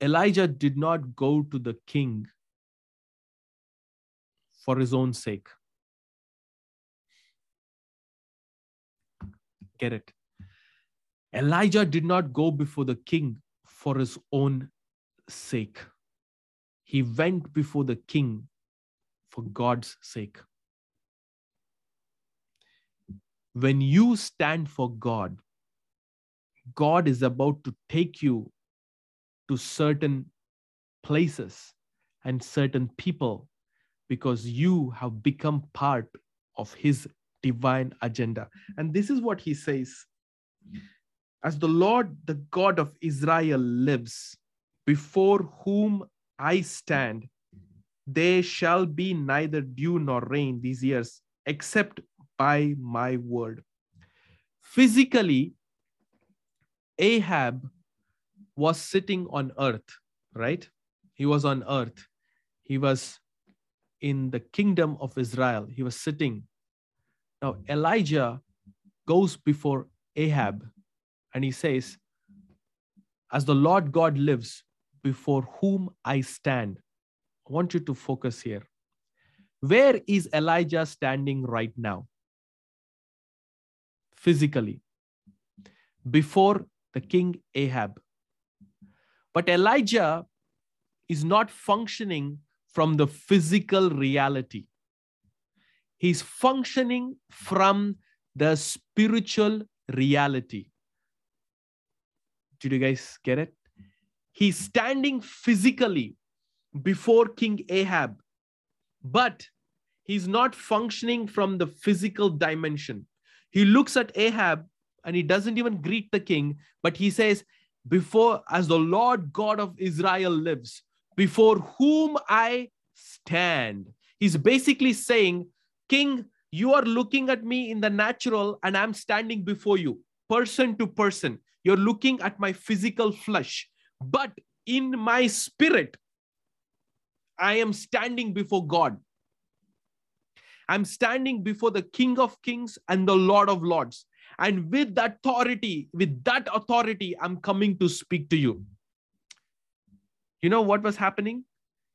Elijah did not go to the king for his own sake. Get it? Elijah did not go before the king for his own sake. He went before the king for God's sake. When you stand for God, God is about to take you to certain places and certain people because you have become part of his divine agenda. And this is what he says As the Lord, the God of Israel, lives, before whom I stand, there shall be neither dew nor rain these years, except by my word. Physically, Ahab was sitting on earth, right? He was on earth. He was in the kingdom of Israel. He was sitting. Now, Elijah goes before Ahab and he says, As the Lord God lives, before whom I stand. I want you to focus here. Where is Elijah standing right now? Physically, before the king Ahab. But Elijah is not functioning from the physical reality. He's functioning from the spiritual reality. Did you guys get it? He's standing physically before King Ahab, but he's not functioning from the physical dimension. He looks at Ahab and he doesn't even greet the king, but he says, before as the Lord God of Israel lives, before whom I stand. He's basically saying, King, you are looking at me in the natural, and I'm standing before you, person to person. You're looking at my physical flesh, but in my spirit, I am standing before God. I'm standing before the King of Kings and the Lord of Lords. And with that authority, with that authority, I'm coming to speak to you. You know what was happening?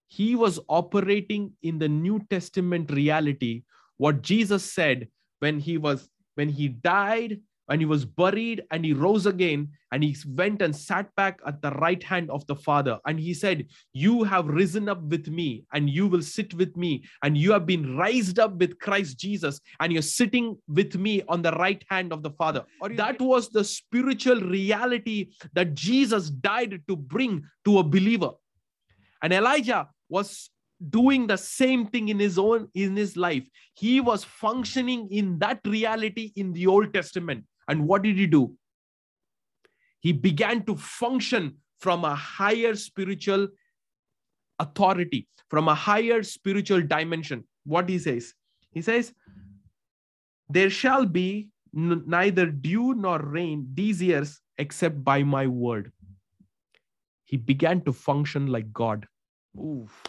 He was operating in the New Testament reality, what Jesus said when he was when he died and he was buried and he rose again and he went and sat back at the right hand of the father. And he said you have risen up with me and you will sit with me and you have been raised up with christ jesus and you're sitting with me on the right hand of the father. That was the spiritual reality that jesus died to bring to a believer. And elijah was doing the same thing in his own in his life. He was functioning in that reality in the old testament and what did he do? He began to function from a higher spiritual authority, from a higher spiritual dimension. What he says? He says, There shall be neither dew nor rain these years except by my word. He began to function like God. Oof.